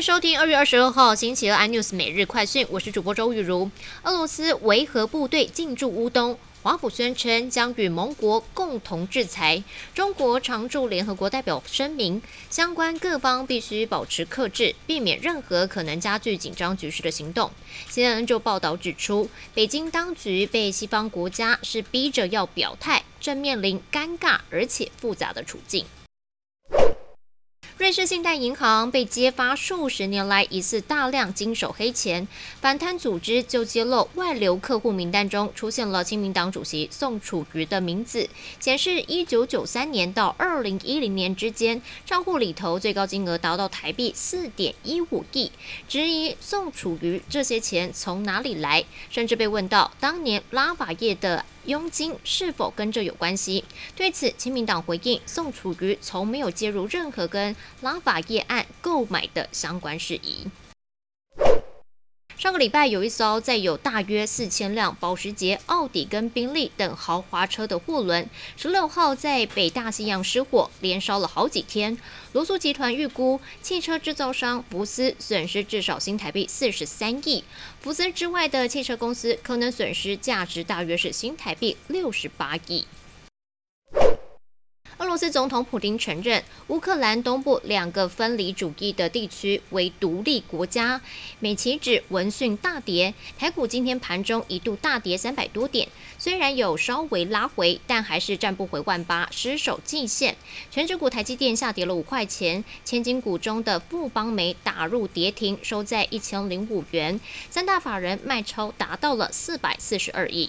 收听二月二十二号星期二 iNews 每日快讯，我是主播周玉如。俄罗斯维和部队进驻乌东，华府宣称将与盟国共同制裁。中国常驻联合国代表声明，相关各方必须保持克制，避免任何可能加剧紧张局势的行动。CNN 就报道指出，北京当局被西方国家是逼着要表态，正面临尴尬而且复杂的处境。瑞士信贷银行被揭发数十年来疑似大量经手黑钱，反贪组织就揭露外流客户名单中出现了亲民党主席宋楚瑜的名字，显示一九九三年到二零一零年之间，账户里头最高金额达到台币四点一五亿，质疑宋楚瑜这些钱从哪里来，甚至被问到当年拉法叶的。佣金是否跟这有关系？对此，亲民党回应：宋楚瑜从没有介入任何跟拉法叶案购买的相关事宜。上个礼拜，有一艘载有大约四千辆保时捷、奥迪跟宾利等豪华车的货轮，十六号在北大西洋失火，连烧了好几天。罗素集团预估，汽车制造商福斯损失至少新台币四十三亿，福斯之外的汽车公司可能损失价值大约是新台币六十八亿。斯总统普京承认，乌克兰东部两个分离主义的地区为独立国家。美旗指闻讯大跌，台股今天盘中一度大跌三百多点，虽然有稍微拉回，但还是站不回万八，失守季线。全指股台积电下跌了五块钱，千金股中的富邦煤打入跌停，收在一千零五元。三大法人卖超达到了四百四十二亿。